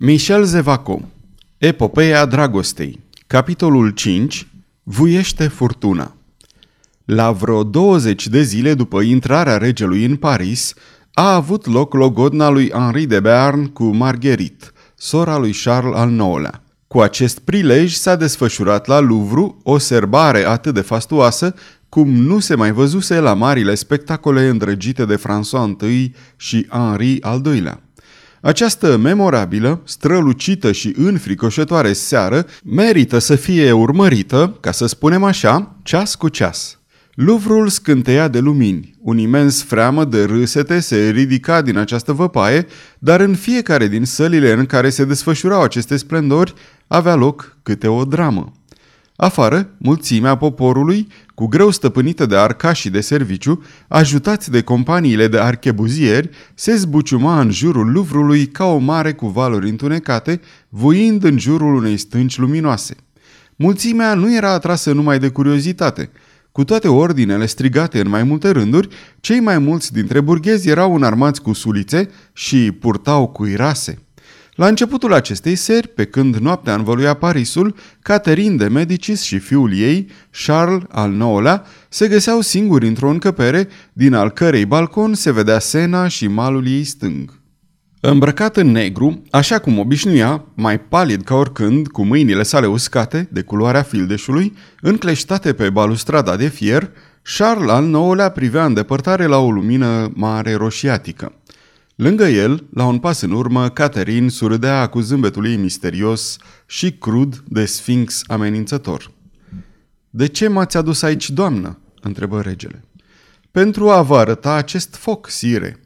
Michel Zevaco Epopeea dragostei Capitolul 5 Vuiește furtuna La vreo 20 de zile după intrarea regelui în Paris, a avut loc logodna lui Henri de Béarn cu Marguerite, sora lui Charles al IX-lea. Cu acest prilej s-a desfășurat la Louvre o serbare atât de fastuoasă cum nu se mai văzuse la marile spectacole îndrăgite de François I și Henri al II-lea. Această memorabilă, strălucită și înfricoșătoare seară merită să fie urmărită, ca să spunem așa, ceas cu ceas. Luvrul scânteia de lumini, un imens freamă de râsete se ridica din această văpaie, dar în fiecare din sălile în care se desfășurau aceste splendori avea loc câte o dramă. Afară, mulțimea poporului, cu greu stăpânită de arcașii de serviciu, ajutați de companiile de archebuzieri, se zbuciuma în jurul luvrului ca o mare cu valuri întunecate, voind în jurul unei stânci luminoase. Mulțimea nu era atrasă numai de curiozitate. Cu toate ordinele strigate în mai multe rânduri, cei mai mulți dintre burghezi erau înarmați cu sulițe și purtau cuirase. La începutul acestei seri, pe când noaptea învăluia Parisul, Caterin de Medicis și fiul ei, Charles al IX-lea, se găseau singuri într-o încăpere, din al cărei balcon se vedea Sena și malul ei stâng. Îmbrăcat în negru, așa cum obișnuia, mai palid ca oricând, cu mâinile sale uscate, de culoarea fildeșului, încleștate pe balustrada de fier, Charles al IX-lea privea în depărtare la o lumină mare roșiatică. Lângă el, la un pas în urmă, Caterin surâdea cu zâmbetul ei misterios și crud de sfinx amenințător. De ce m-ați adus aici, doamnă?" întrebă regele. Pentru a vă arăta acest foc, sire."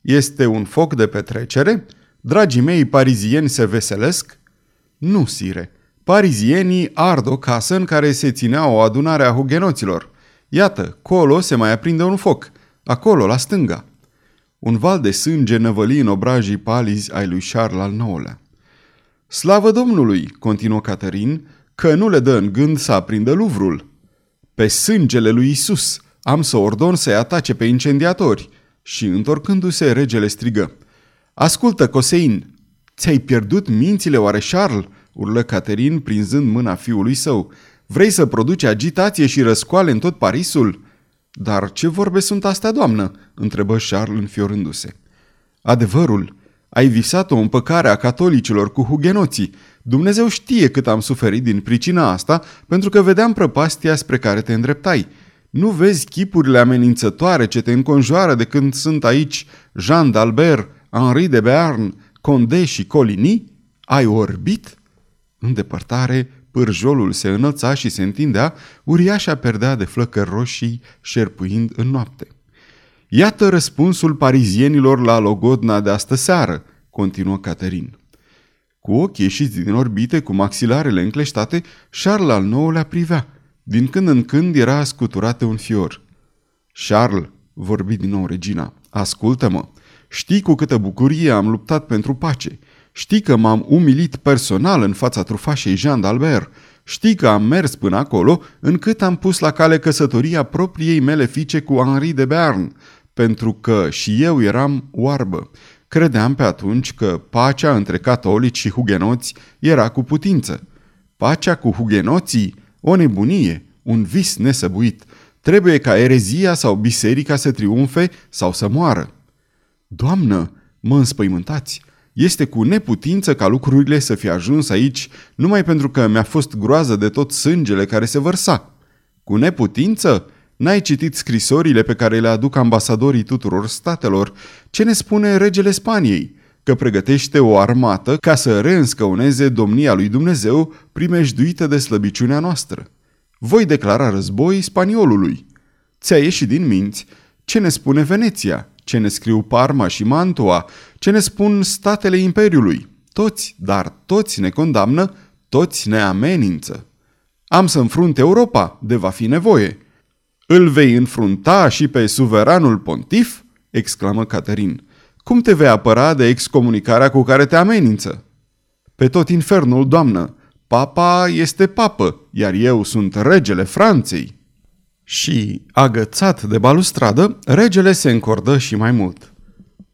Este un foc de petrecere? Dragii mei parizieni se veselesc?" Nu, sire. Parizienii ard o casă în care se ținea o adunare a hugenoților. Iată, colo se mai aprinde un foc. Acolo, la stânga." Un val de sânge năvăli în obrajii palizi ai lui Charles al IX-lea. Slavă Domnului, continuă Caterin, că nu le dă în gând să aprindă luvrul. Pe sângele lui Isus am să ordon să-i atace pe incendiatori. Și întorcându-se, regele strigă. Ascultă, Cosein, ți-ai pierdut mințile oare, Charles? urlă Caterin prinzând mâna fiului său. Vrei să produci agitație și răscoale în tot Parisul? Dar ce vorbe sunt astea, doamnă?" întrebă Charles înfiorându-se. Adevărul, ai visat o împăcare a catolicilor cu hugenoții. Dumnezeu știe cât am suferit din pricina asta, pentru că vedeam prăpastia spre care te îndreptai. Nu vezi chipurile amenințătoare ce te înconjoară de când sunt aici Jean d'Albert, Henri de Béarn, Condé și Coligny? Ai orbit? În depărtare, Pârjolul se înălța și se întindea, uriașa perdea de flăcări roșii, șerpuind în noapte. Iată răspunsul parizienilor la logodna de astă seară, continuă Caterin. Cu ochii ieșiți din orbite, cu maxilarele încleștate, Charles al nouălea privea. Din când în când era scuturate un fior. Charles, vorbi din nou regina, ascultă-mă. Știi cu câtă bucurie am luptat pentru pace. Știi că m-am umilit personal în fața trufașei Jean d'Albert. Știi că am mers până acolo încât am pus la cale căsătoria propriei mele fiice cu Henri de Bern, pentru că și eu eram oarbă. Credeam pe atunci că pacea între catolici și hugenoți era cu putință. Pacea cu hugenoții? O nebunie, un vis nesăbuit. Trebuie ca erezia sau biserica să triumfe sau să moară. Doamnă, mă înspăimântați, este cu neputință ca lucrurile să fie ajuns aici numai pentru că mi-a fost groază de tot sângele care se vărsa. Cu neputință? N-ai citit scrisorile pe care le aduc ambasadorii tuturor statelor? Ce ne spune regele Spaniei? Că pregătește o armată ca să reînscăuneze domnia lui Dumnezeu primejduită de slăbiciunea noastră. Voi declara război spaniolului. Ți-a ieșit din minți ce ne spune Veneția, ce ne scriu Parma și Mantua, ce ne spun statele Imperiului. Toți, dar toți ne condamnă, toți ne amenință. Am să înfrunt Europa, de va fi nevoie. Îl vei înfrunta și pe suveranul pontif? exclamă Caterin. Cum te vei apăra de excomunicarea cu care te amenință? Pe tot infernul, doamnă, papa este papă, iar eu sunt regele Franței. Și, agățat de balustradă, regele se încordă și mai mult.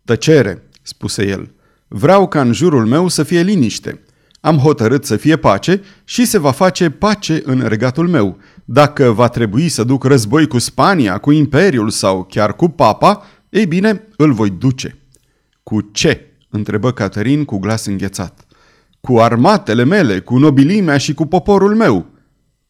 Tăcere, spuse el. Vreau ca în jurul meu să fie liniște. Am hotărât să fie pace și se va face pace în regatul meu. Dacă va trebui să duc război cu Spania, cu Imperiul sau chiar cu Papa, ei bine, îl voi duce. Cu ce? întrebă Caterin cu glas înghețat. Cu armatele mele, cu nobilimea și cu poporul meu.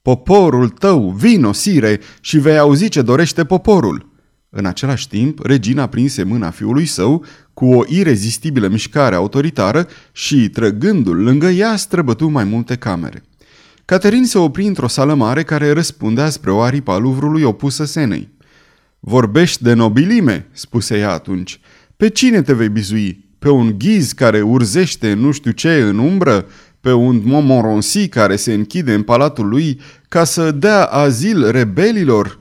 Poporul tău, vino, sire, și vei auzi ce dorește poporul. În același timp, regina prinse mâna fiului său cu o irezistibilă mișcare autoritară și, trăgându-l lângă ea, străbătu mai multe camere. Caterin se opri într-o sală mare care răspundea spre o aripă a Luvrului opusă senei. Vorbești de nobilime, spuse ea atunci. Pe cine te vei bizui? Pe un ghiz care urzește nu știu ce în umbră? Pe un Montmorency care se închide în palatul lui ca să dea azil rebelilor?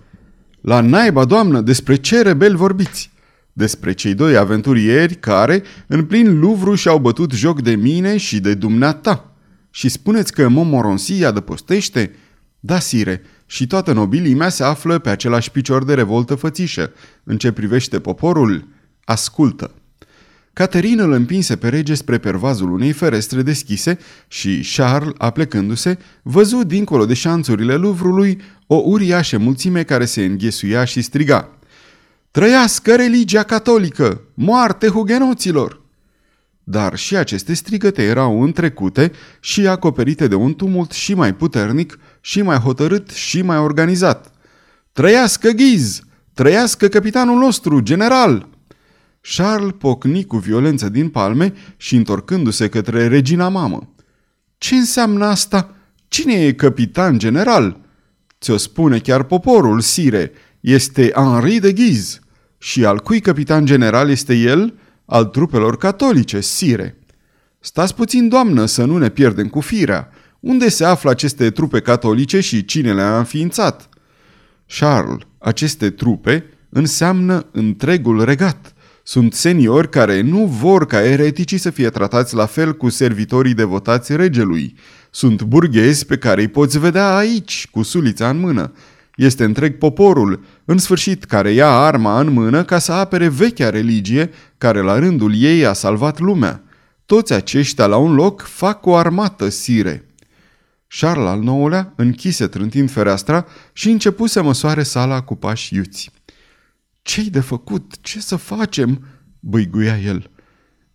La naiba, doamnă, despre ce rebeli vorbiți? Despre cei doi aventurieri care, în plin Luvru, și-au bătut joc de mine și de dumneata. Și spuneți că Montmorency adăpostește? Da, sire, și toată nobilimea se află pe același picior de revoltă fățișă. În ce privește poporul, ascultă. Caterin îl împinse pe rege spre pervazul unei ferestre deschise și Charles, aplecându-se, văzu dincolo de șanțurile Luvrului o uriașă mulțime care se înghesuia și striga. Trăiască religia catolică! Moarte hugenoților! Dar și aceste strigăte erau întrecute și acoperite de un tumult și mai puternic, și mai hotărât, și mai organizat. Trăiască Ghiz! Trăiască capitanul nostru, general! Charles pocni cu violență din palme și întorcându-se către regina mamă. Ce înseamnă asta? Cine e capitan general?" Ți-o spune chiar poporul, sire. Este Henri de Ghiz. Și al cui capitan general este el? Al trupelor catolice, sire. Stați puțin, doamnă, să nu ne pierdem cu firea. Unde se află aceste trupe catolice și cine le-a înființat? Charles, aceste trupe înseamnă întregul regat. Sunt seniori care nu vor ca ereticii să fie tratați la fel cu servitorii devotați regelui. Sunt burghezi pe care îi poți vedea aici, cu sulița în mână. Este întreg poporul, în sfârșit, care ia arma în mână ca să apere vechea religie care la rândul ei a salvat lumea. Toți aceștia la un loc fac o armată sire. Charles al nouălea închise trântind fereastra și începu să măsoare sala cu pași iuți. Ce-i de făcut? Ce să facem?" băiguia el.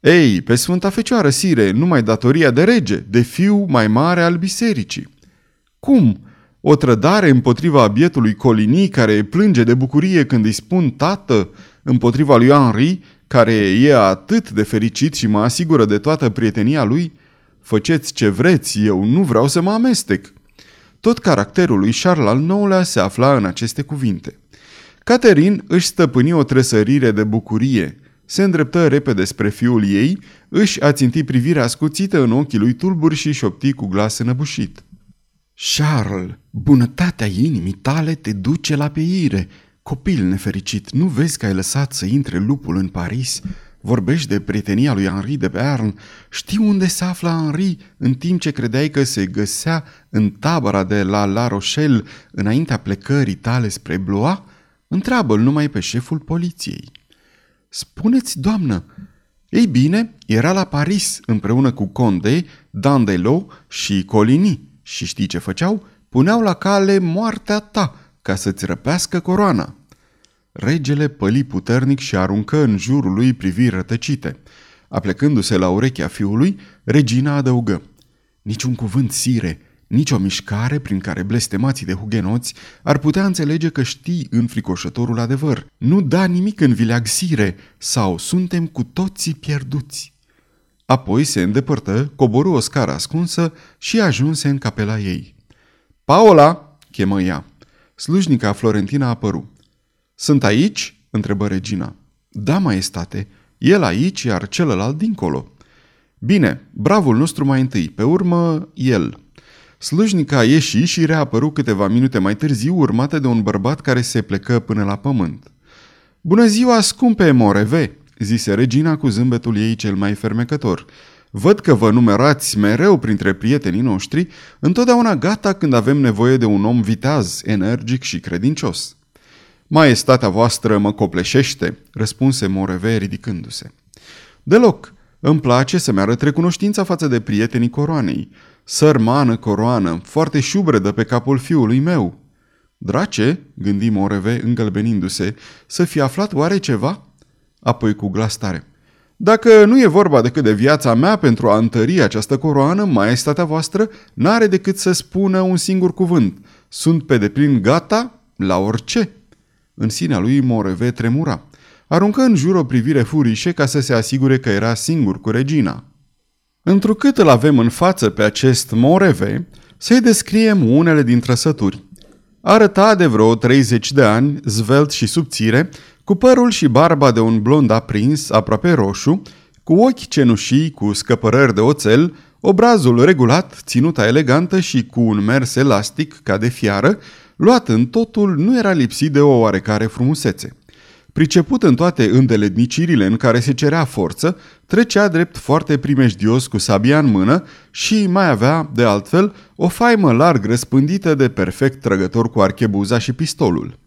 Ei, pe Sfânta Fecioară, sire, numai datoria de rege, de fiu mai mare al bisericii. Cum? O trădare împotriva bietului Colinii care plânge de bucurie când îi spun tată, împotriva lui Henri, care e atât de fericit și mă asigură de toată prietenia lui? Făceți ce vreți, eu nu vreau să mă amestec. Tot caracterul lui Charles al IX-lea se afla în aceste cuvinte. Caterin își stăpâni o tresărire de bucurie. Se îndreptă repede spre fiul ei, își aținti privirea ascuțită în ochii lui tulburi și șopti cu glas înăbușit. Charles, bunătatea inimii tale te duce la peire. Copil nefericit, nu vezi că ai lăsat să intre lupul în Paris? Vorbești de prietenia lui Henri de Bern. Știi unde se află Henri în timp ce credeai că se găsea în tabăra de la La Rochelle înaintea plecării tale spre Blois? Întreabă-l numai pe șeful poliției. Spuneți, doamnă, ei bine, era la Paris împreună cu Conde, Dandelot și Coligny. Și știi ce făceau? Puneau la cale moartea ta ca să-ți răpească coroana. Regele păli puternic și aruncă în jurul lui priviri rătăcite. Aplecându-se la urechea fiului, regina adăugă. Niciun cuvânt, sire, nici o mișcare prin care blestemații de hugenoți ar putea înțelege că știi înfricoșătorul adevăr. Nu da nimic în vileag sire sau suntem cu toții pierduți. Apoi se îndepărtă, coborâ o scară ascunsă și ajunse în capela ei. Paola!" chemă ea. Slujnica Florentina a apăru. Sunt aici?" întrebă regina. Da, maestate. El aici, iar celălalt dincolo." Bine, bravul nostru mai întâi, pe urmă el." Slujnica a ieșit și reapărut câteva minute mai târziu, urmată de un bărbat care se plecă până la pământ. Bună ziua, scumpe Moreve!" zise regina cu zâmbetul ei cel mai fermecător. Văd că vă numerați mereu printre prietenii noștri, întotdeauna gata când avem nevoie de un om viteaz, energic și credincios. Maestatea voastră mă copleșește, răspunse Moreve ridicându-se. Deloc, Îmi place să-mi arăt recunoștința față de prietenii coroanei. Sărmană coroană, foarte șubredă pe capul fiului meu. Drace, gândi Moreve, îngălbenindu-se, să fi aflat oare ceva? Apoi cu glas tare. Dacă nu e vorba decât de viața mea pentru a întări această coroană, maestatea voastră n-are decât să spună un singur cuvânt. Sunt pe deplin gata la orice. În sinea lui Moreve tremura. Aruncă în jur o privire furișe ca să se asigure că era singur cu regina. Întrucât îl avem în față pe acest Moreve, să-i descriem unele din trăsături. Arăta de vreo 30 de ani, zvelt și subțire, cu părul și barba de un blond aprins, aproape roșu, cu ochi cenușii, cu scăpărări de oțel, obrazul regulat, ținuta elegantă și cu un mers elastic ca de fiară, luat în totul, nu era lipsit de o oarecare frumusețe. Priceput în toate îndeletnicirile în care se cerea forță, trecea drept foarte primejdios cu sabia în mână și mai avea, de altfel, o faimă larg răspândită de perfect trăgător cu archebuza și pistolul.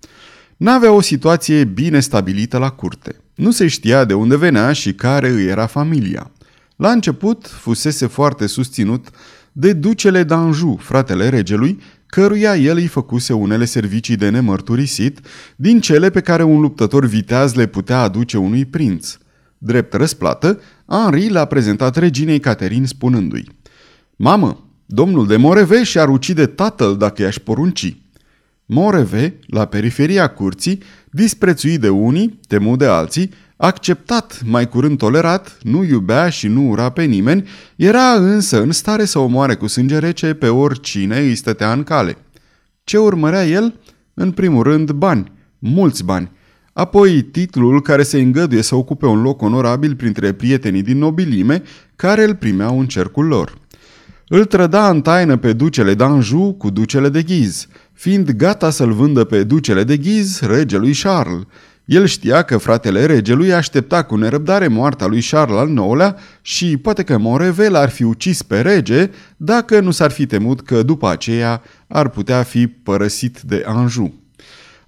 N-avea o situație bine stabilită la curte. Nu se știa de unde venea și care îi era familia. La început fusese foarte susținut de ducele d'Anjou, fratele regelui, căruia el îi făcuse unele servicii de nemărturisit, din cele pe care un luptător viteaz le putea aduce unui prinț. Drept răsplată, Henri l-a prezentat reginei Caterin spunându-i Mamă, domnul de Moreve și-ar ucide tatăl dacă i-aș porunci. Moreve, la periferia curții, disprețuit de unii, temut de alții, acceptat, mai curând tolerat, nu iubea și nu ura pe nimeni, era însă în stare să omoare cu sânge rece pe oricine îi stătea în cale. Ce urmărea el? În primul rând bani, mulți bani, apoi titlul care se îngăduie să ocupe un loc onorabil printre prietenii din nobilime care îl primeau în cercul lor. Îl trăda în taină pe ducele d'Anjou cu ducele de Ghiz, fiind gata să-l vândă pe ducele de Ghiz regelui Charles. El știa că fratele regelui aștepta cu nerăbdare moartea lui Charles al IX-lea și poate că Morevel ar fi ucis pe rege dacă nu s-ar fi temut că după aceea ar putea fi părăsit de Anjou.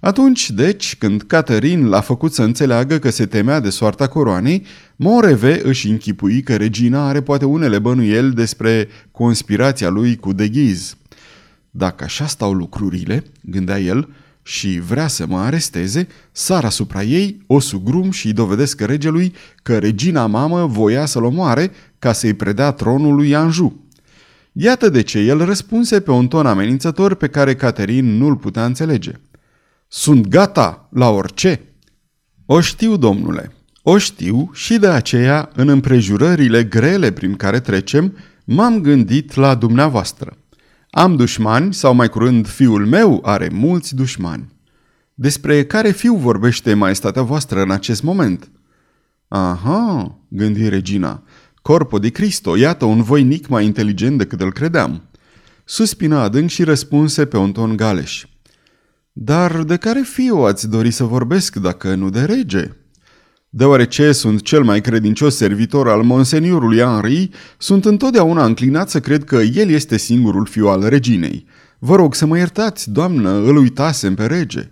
Atunci, deci, când Caterin l-a făcut să înțeleagă că se temea de soarta coroanei, Moreve își închipui că regina are poate unele bănuieli despre conspirația lui cu deghiz. Dacă așa stau lucrurile, gândea el, și vrea să mă aresteze, sar asupra ei, o sugrum și dovedesc regelui că regina mamă voia să-l omoare ca să-i predea tronul lui Anjou. Iată de ce el răspunse pe un ton amenințător pe care Caterin nu-l putea înțelege. Sunt gata la orice. O știu, domnule, o știu și de aceea, în împrejurările grele prin care trecem, m-am gândit la dumneavoastră. Am dușmani, sau mai curând fiul meu are mulți dușmani. Despre care fiu vorbește maestatea voastră în acest moment? Aha, gândi regina, Corpo de Cristo, iată un voinic mai inteligent decât îl credeam. Suspină adânc și răspunse pe un ton galeș. Dar de care fiu ați dori să vorbesc dacă nu de rege? Deoarece sunt cel mai credincios servitor al monseniorului Henri, sunt întotdeauna înclinat să cred că el este singurul fiu al reginei. Vă rog să mă iertați, doamnă, îl uitasem pe rege.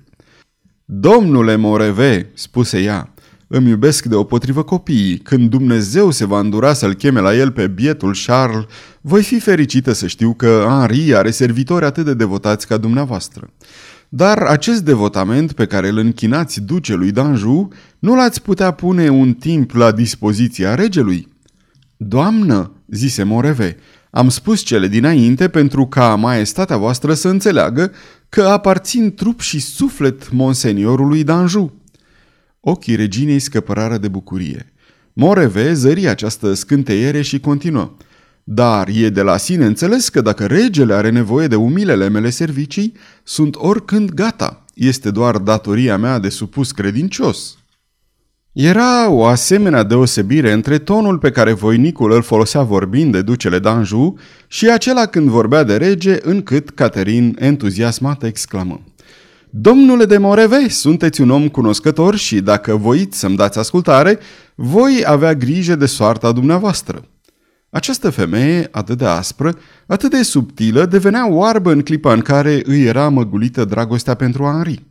Domnule Moreve, spuse ea, îmi iubesc deopotrivă copiii. Când Dumnezeu se va îndura să-l cheme la el pe bietul Charles, voi fi fericită să știu că Henri are servitori atât de devotați ca dumneavoastră. Dar acest devotament pe care îl închinați ducelui d'Anjou, nu l-ați putea pune un timp la dispoziția regelui? Doamnă, zise Moreve, am spus cele dinainte pentru ca maestatea voastră să înțeleagă că aparțin trup și suflet monseniorului d'Anjou. Ochii reginei scăpărară de bucurie. Moreve zări această scânteiere și continuă. Dar e de la sine înțeles că dacă regele are nevoie de umilele mele servicii, sunt oricând gata. Este doar datoria mea de supus credincios. Era o asemenea deosebire între tonul pe care voinicul îl folosea vorbind de ducele d'Anjou și acela când vorbea de rege, încât Caterin, entuziasmată, exclamă. Domnule de Moreve, sunteți un om cunoscător și dacă voiți să-mi dați ascultare, voi avea grijă de soarta dumneavoastră. Această femeie, atât de aspră, atât de subtilă, devenea oarbă în clipa în care îi era măgulită dragostea pentru Henri.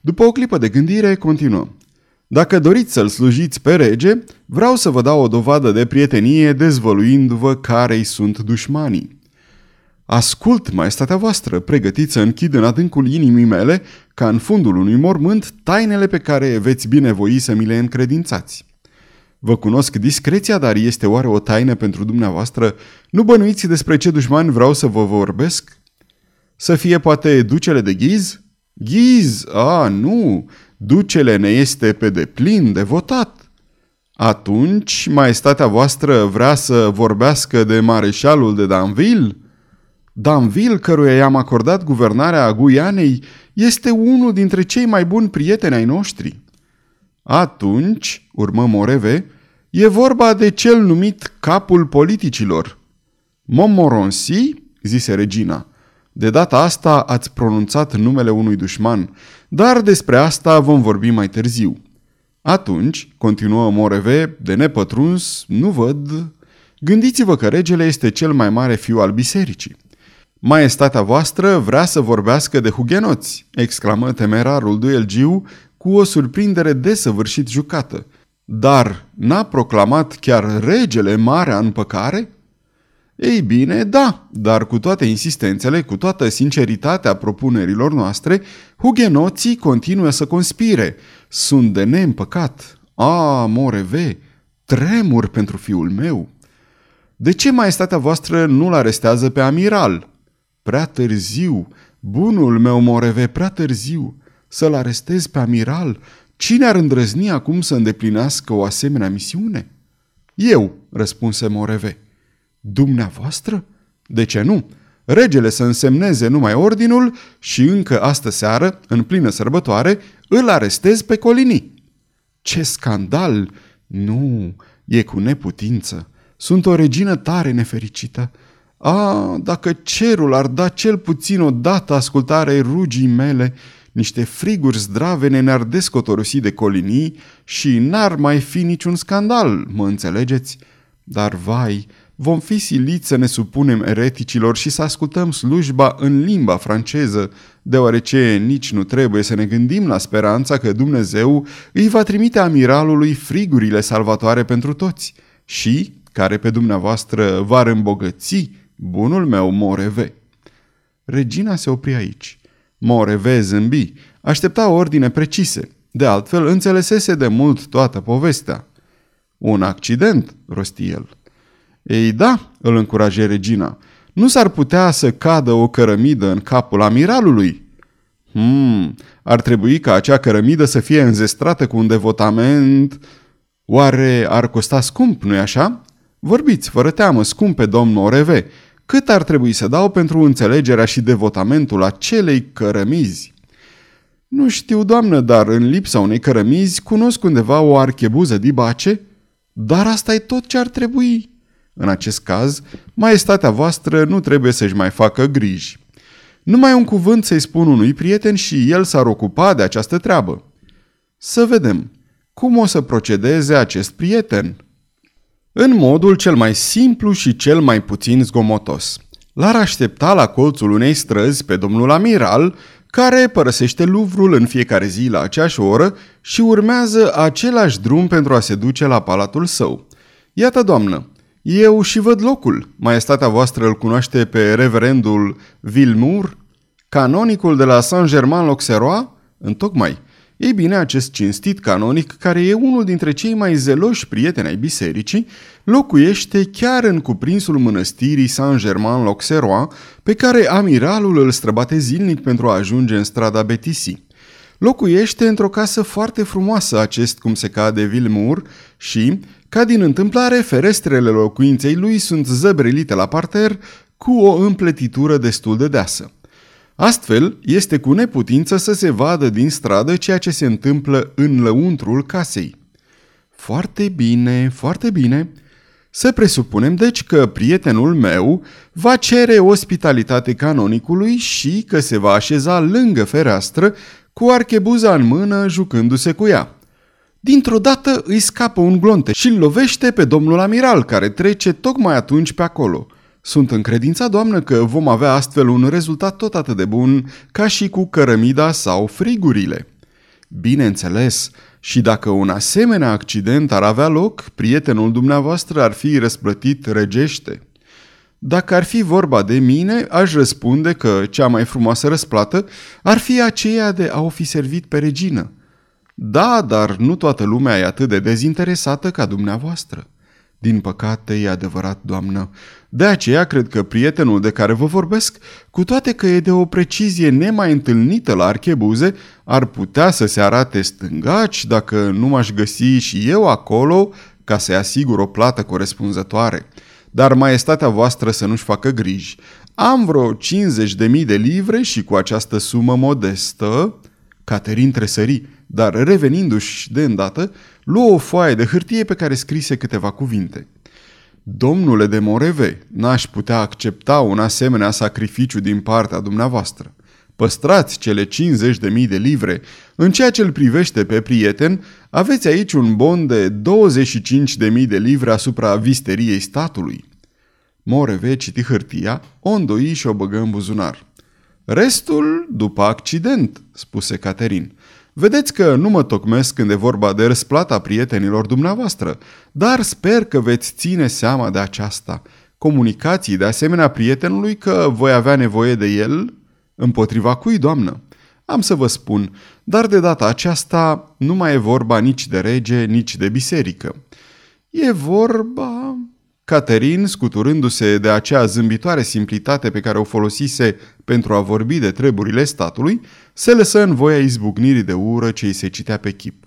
După o clipă de gândire, continuă. Dacă doriți să-l slujiți pe rege, vreau să vă dau o dovadă de prietenie dezvăluindu-vă care-i sunt dușmanii. Ascult, maestatea voastră, pregătiți să închid în adâncul inimii mele, ca în fundul unui mormânt, tainele pe care veți binevoi să mi le încredințați. Vă cunosc discreția, dar este oare o taină pentru dumneavoastră? Nu bănuiți despre ce dușmani vreau să vă vorbesc? Să fie poate ducele de ghiz? Ghiz? A, nu! Ducele ne este pe deplin devotat. Atunci, maestatea voastră vrea să vorbească de mareșalul de Danville? Danville, căruia i-am acordat guvernarea Guianei, este unul dintre cei mai buni prieteni ai noștri. Atunci, urmă Moreve, e vorba de cel numit capul politicilor. Montmorency, zise regina, de data asta ați pronunțat numele unui dușman, dar despre asta vom vorbi mai târziu. Atunci, continuă Moreve, de nepătruns, nu văd... Gândiți-vă că regele este cel mai mare fiu al bisericii. Maestatea voastră vrea să vorbească de hugenoți, exclamă temerarul duelgiu cu o surprindere desăvârșit jucată. Dar n-a proclamat chiar regele marea împăcare? Ei bine, da, dar cu toate insistențele, cu toată sinceritatea propunerilor noastre, hugenoții continuă să conspire. Sunt de neîmpăcat. A, moreve, tremur pentru fiul meu. De ce maestatea voastră nu-l arestează pe amiral? Prea târziu, bunul meu moreve, prea târziu. Să-l arestez pe amiral? Cine ar îndrăzni acum să îndeplinească o asemenea misiune? Eu, răspunse Moreve. Dumneavoastră? De ce nu? Regele să însemneze numai ordinul și încă astă seară, în plină sărbătoare, îl arestez pe Colini. Ce scandal! Nu, e cu neputință. Sunt o regină tare nefericită. A, dacă cerul ar da cel puțin o dată ascultare rugii mele, niște friguri zdravene ne-ar descotorosi de colinii și n-ar mai fi niciun scandal, mă înțelegeți? Dar, vai, vom fi siliți să ne supunem ereticilor și să ascultăm slujba în limba franceză, deoarece nici nu trebuie să ne gândim la speranța că Dumnezeu îi va trimite amiralului frigurile salvatoare pentru toți și care pe dumneavoastră va îmbogăți bunul meu Moreve. Regina se opri aici. Moreve zâmbi, aștepta ordine precise, de altfel înțelesese de mult toată povestea. Un accident, rosti el. Ei da, îl încuraje regina, nu s-ar putea să cadă o cărămidă în capul amiralului? Hmm, ar trebui ca acea cărămidă să fie înzestrată cu un devotament... Oare ar costa scump, nu-i așa? Vorbiți, fără teamă, scumpe domn Oreve, cât ar trebui să dau pentru înțelegerea și devotamentul acelei cărămizi? Nu știu, doamnă, dar în lipsa unei cărămizi cunosc undeva o archebuză dibace, dar asta e tot ce ar trebui. În acest caz, maestatea voastră nu trebuie să-și mai facă griji. Numai un cuvânt să-i spun unui prieten și el s-ar ocupa de această treabă. Să vedem, cum o să procedeze acest prieten? În modul cel mai simplu și cel mai puțin zgomotos. L-ar aștepta la colțul unei străzi pe domnul amiral, care părăsește Luvrul în fiecare zi la aceeași oră și urmează același drum pentru a se duce la palatul său. Iată, doamnă, eu și văd locul. Maestatea voastră îl cunoaște pe reverendul Vilmour, canonicul de la Saint-Germain-l'Auxerrois? Întocmai. Ei bine, acest cinstit canonic, care e unul dintre cei mai zeloși prieteni ai bisericii, locuiește chiar în cuprinsul mănăstirii Saint-Germain-l'Auxerrois, pe care amiralul îl străbate zilnic pentru a ajunge în strada Betisi. Locuiește într-o casă foarte frumoasă acest cum se cade Vilmour și, ca din întâmplare, ferestrele locuinței lui sunt zăbrilite la parter cu o împletitură destul de deasă. Astfel, este cu neputință să se vadă din stradă ceea ce se întâmplă în lăuntrul casei. Foarte bine, foarte bine. Să presupunem deci că prietenul meu va cere ospitalitate canonicului și că se va așeza lângă fereastră cu archebuza în mână jucându-se cu ea. Dintr-o dată îi scapă un glonte și îl lovește pe domnul amiral, care trece tocmai atunci pe acolo. Sunt încredința, doamnă, că vom avea astfel un rezultat tot atât de bun ca și cu cărămida sau frigurile. Bineînțeles, și dacă un asemenea accident ar avea loc, prietenul dumneavoastră ar fi răsplătit regește. Dacă ar fi vorba de mine, aș răspunde că cea mai frumoasă răsplată ar fi aceea de a o fi servit pe regină. Da, dar nu toată lumea e atât de dezinteresată ca dumneavoastră. Din păcate, e adevărat, doamnă. De aceea cred că prietenul de care vă vorbesc, cu toate că e de o precizie nemai întâlnită la archebuze, ar putea să se arate stângaci dacă nu m-aș găsi și eu acolo ca să-i asigur o plată corespunzătoare. Dar maestatea voastră să nu-și facă griji. Am vreo 50 de mii de livre și cu această sumă modestă... Caterin tresări, dar revenindu-și de îndată, luă o foaie de hârtie pe care scrise câteva cuvinte. Domnule de Moreve, n-aș putea accepta un asemenea sacrificiu din partea dumneavoastră. Păstrați cele 50 de mii de livre. În ceea ce îl privește pe prieten, aveți aici un bon de 25 de mii de livre asupra visteriei statului. Moreve citi hârtia, o îndoi și o băgă în buzunar. Restul după accident, spuse Caterin. Vedeți că nu mă tocmesc când e vorba de răsplata prietenilor dumneavoastră, dar sper că veți ține seama de aceasta. Comunicații de asemenea prietenului că voi avea nevoie de el împotriva cui, doamnă? Am să vă spun, dar de data aceasta nu mai e vorba nici de rege, nici de biserică. E vorba Caterin, scuturându-se de acea zâmbitoare simplitate pe care o folosise pentru a vorbi de treburile statului, se lăsă în voia izbucnirii de ură ce îi se citea pe chip.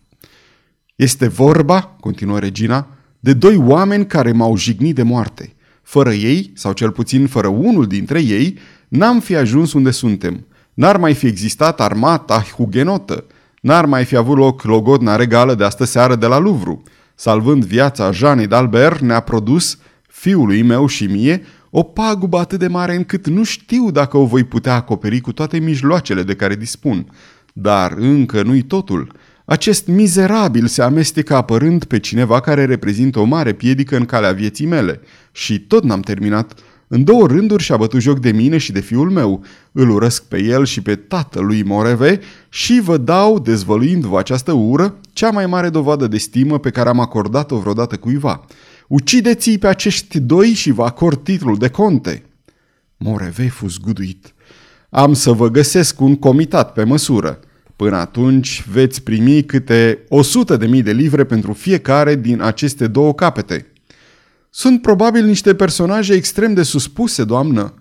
Este vorba, continuă regina, de doi oameni care m-au jignit de moarte. Fără ei, sau cel puțin fără unul dintre ei, n-am fi ajuns unde suntem. N-ar mai fi existat armata hugenotă. N-ar mai fi avut loc logodna regală de astă seară de la Louvre. Salvând viața Jeanne d'Albert, ne-a produs fiului meu și mie o pagubă atât de mare încât nu știu dacă o voi putea acoperi cu toate mijloacele de care dispun. Dar încă nu-i totul. Acest mizerabil se amestecă apărând pe cineva care reprezintă o mare piedică în calea vieții mele. Și tot n-am terminat. În două rânduri și-a bătut joc de mine și de fiul meu. Îl urăsc pe el și pe tatălui Moreve și vă dau, dezvăluind-vă această ură, cea mai mare dovadă de stimă pe care am acordat-o vreodată cuiva. Ucideți-i pe acești doi și vă acord titlul de conte. Morevei fu zguduit. Am să vă găsesc un comitat pe măsură. Până atunci veți primi câte 100 de mii de livre pentru fiecare din aceste două capete. Sunt probabil niște personaje extrem de suspuse, doamnă.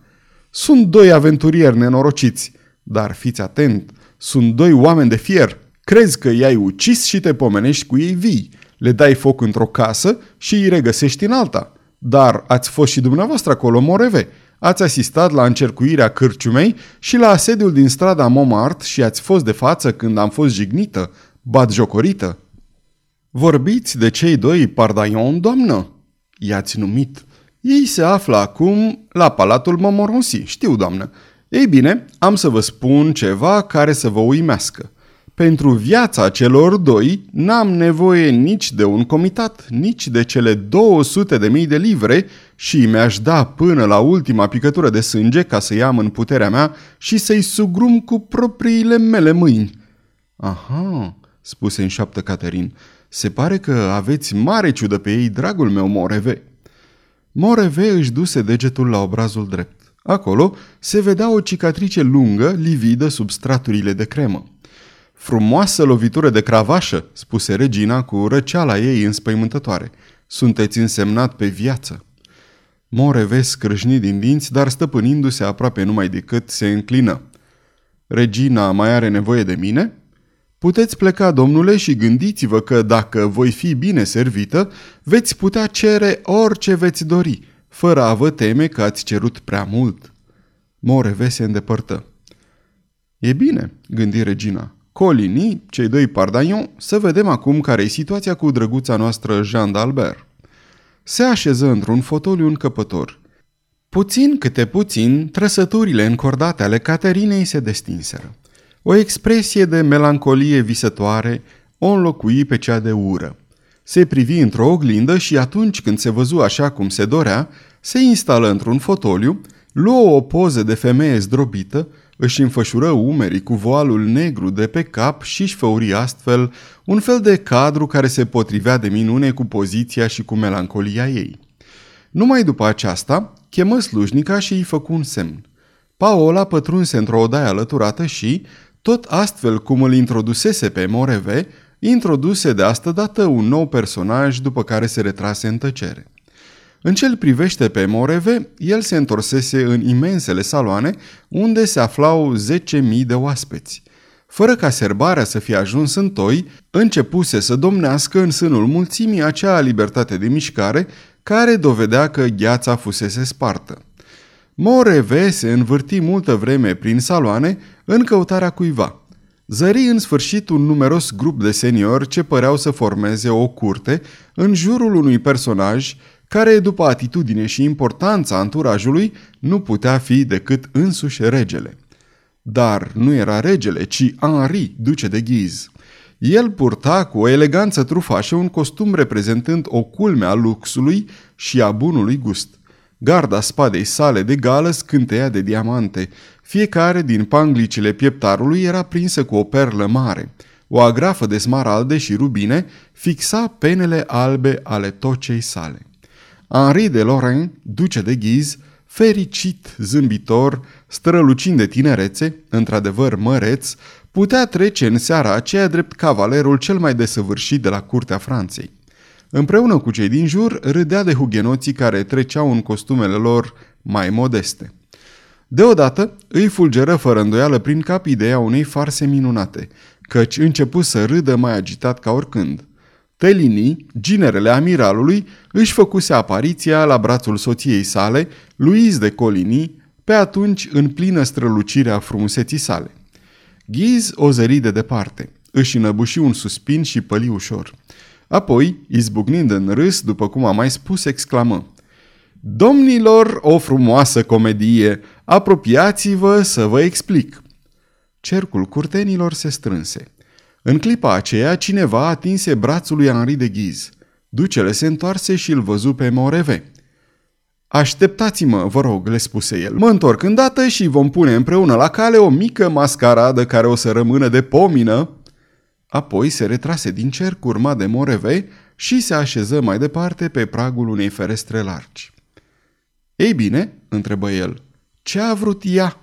Sunt doi aventurieri nenorociți, dar fiți atent, sunt doi oameni de fier. Crezi că i-ai ucis și te pomenești cu ei vii le dai foc într-o casă și îi regăsești în alta. Dar ați fost și dumneavoastră acolo, Moreve. Ați asistat la încercuirea cârciumei și la asediul din strada Montmartre și ați fost de față când am fost jignită, jocorită. Vorbiți de cei doi Pardaion, doamnă? I-ați numit. Ei se află acum la Palatul Montmorency, știu, doamnă. Ei bine, am să vă spun ceva care să vă uimească. Pentru viața celor doi n-am nevoie nici de un comitat, nici de cele 200 de mii de livre și mi-aș da până la ultima picătură de sânge ca să iau în puterea mea și să-i sugrum cu propriile mele mâini. Aha, spuse în șoaptă Caterin, se pare că aveți mare ciudă pe ei, dragul meu Moreve. Moreve își duse degetul la obrazul drept. Acolo se vedea o cicatrice lungă, lividă sub straturile de cremă. Frumoasă lovitură de cravașă, spuse regina cu răceala ei înspăimântătoare. Sunteți însemnat pe viață. Moreve scrâșni din dinți, dar stăpânindu-se aproape numai decât se înclină. Regina mai are nevoie de mine? Puteți pleca, domnule, și gândiți-vă că dacă voi fi bine servită, veți putea cere orice veți dori, fără a vă teme că ați cerut prea mult. Moreve se îndepărtă. E bine, gândi regina. Colini, cei doi Pardaion, să vedem acum care e situația cu drăguța noastră Jean d'Albert. Se așeză într-un fotoliu încăpător. Puțin câte puțin, trăsăturile încordate ale Caterinei se destinseră. O expresie de melancolie visătoare o înlocui pe cea de ură. Se privi într-o oglindă și atunci când se văzu așa cum se dorea, se instală într-un fotoliu, luă o poză de femeie zdrobită, își înfășură umerii cu voalul negru de pe cap și își făuri astfel un fel de cadru care se potrivea de minune cu poziția și cu melancolia ei. Numai după aceasta, chemă slujnica și îi făcu un semn. Paola pătrunse într-o odaie alăturată și, tot astfel cum îl introdusese pe Moreve, introduse de asta dată un nou personaj după care se retrase în tăcere. În ce privește pe Moreve, el se întorsese în imensele saloane unde se aflau 10.000 de oaspeți. Fără ca serbarea să fie ajuns în toi, începuse să domnească în sânul mulțimii acea libertate de mișcare care dovedea că gheața fusese spartă. Moreve se învârti multă vreme prin saloane în căutarea cuiva. Zări în sfârșit un numeros grup de seniori ce păreau să formeze o curte în jurul unui personaj care, după atitudine și importanța anturajului, nu putea fi decât însuși regele. Dar nu era regele, ci Henri, duce de ghiz. El purta cu o eleganță trufașă un costum reprezentând o culme a luxului și a bunului gust. Garda spadei sale de gală scânteia de diamante. Fiecare din panglicile pieptarului era prinsă cu o perlă mare. O agrafă de smaralde și rubine fixa penele albe ale tocei sale. Henri de Lorraine, duce de ghiz, fericit, zâmbitor, strălucind de tinerețe, într-adevăr măreț, putea trece în seara aceea drept cavalerul cel mai desăvârșit de la curtea Franței. Împreună cu cei din jur, râdea de hugenoții care treceau în costumele lor mai modeste. Deodată îi fulgeră fără îndoială prin cap ideea unei farse minunate, căci începu să râdă mai agitat ca oricând – Telini, ginerele amiralului, își făcuse apariția la brațul soției sale, Louise de Coligny, pe atunci în plină strălucire a frumuseții sale. Ghiz o zări de departe, își înăbuși un suspin și păli ușor. Apoi, izbucnind în râs, după cum am mai spus, exclamă Domnilor, o frumoasă comedie! Apropiați-vă să vă explic! Cercul curtenilor se strânse. În clipa aceea, cineva atinse brațul lui Henri de Ghiz. Ducele se întoarse și îl văzu pe Moreve. Așteptați-mă, vă rog, le spuse el. Mă întorc îndată și vom pune împreună la cale o mică mascaradă care o să rămână de pomină. Apoi se retrase din cer, urma de Moreve și se așeză mai departe pe pragul unei ferestre largi. Ei bine, întrebă el, ce a vrut ea?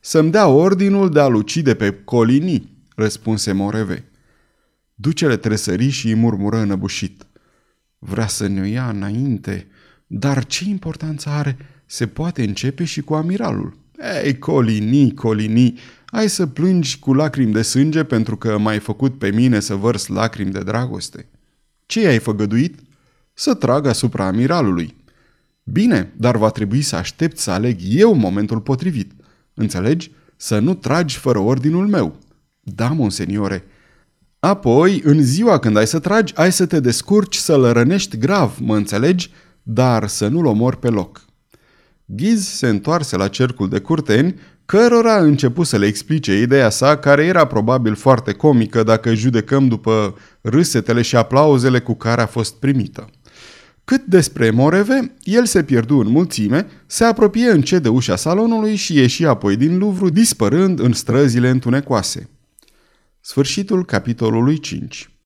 Să-mi dea ordinul de a lucide pe Colini răspunse Moreve. Ducele tresări și îi murmură înăbușit. Vrea să ne ia înainte, dar ce importanță are? Se poate începe și cu amiralul. Ei, Colini, Colini, ai să plângi cu lacrimi de sânge pentru că m-ai făcut pe mine să vărs lacrimi de dragoste. Ce ai făgăduit? Să trag asupra amiralului. Bine, dar va trebui să aștept să aleg eu momentul potrivit. Înțelegi? Să nu tragi fără ordinul meu. Da, monseniore. Apoi, în ziua când ai să tragi, ai să te descurci să-l rănești grav, mă înțelegi? Dar să nu-l omori pe loc. Ghiz se întoarse la cercul de curteni, cărora a început să le explice ideea sa, care era probabil foarte comică dacă judecăm după râsetele și aplauzele cu care a fost primită. Cât despre Moreve, el se pierdu în mulțime, se apropie încet de ușa salonului și ieși apoi din Luvru, dispărând în străzile întunecoase. Sfârșitul capitolului 5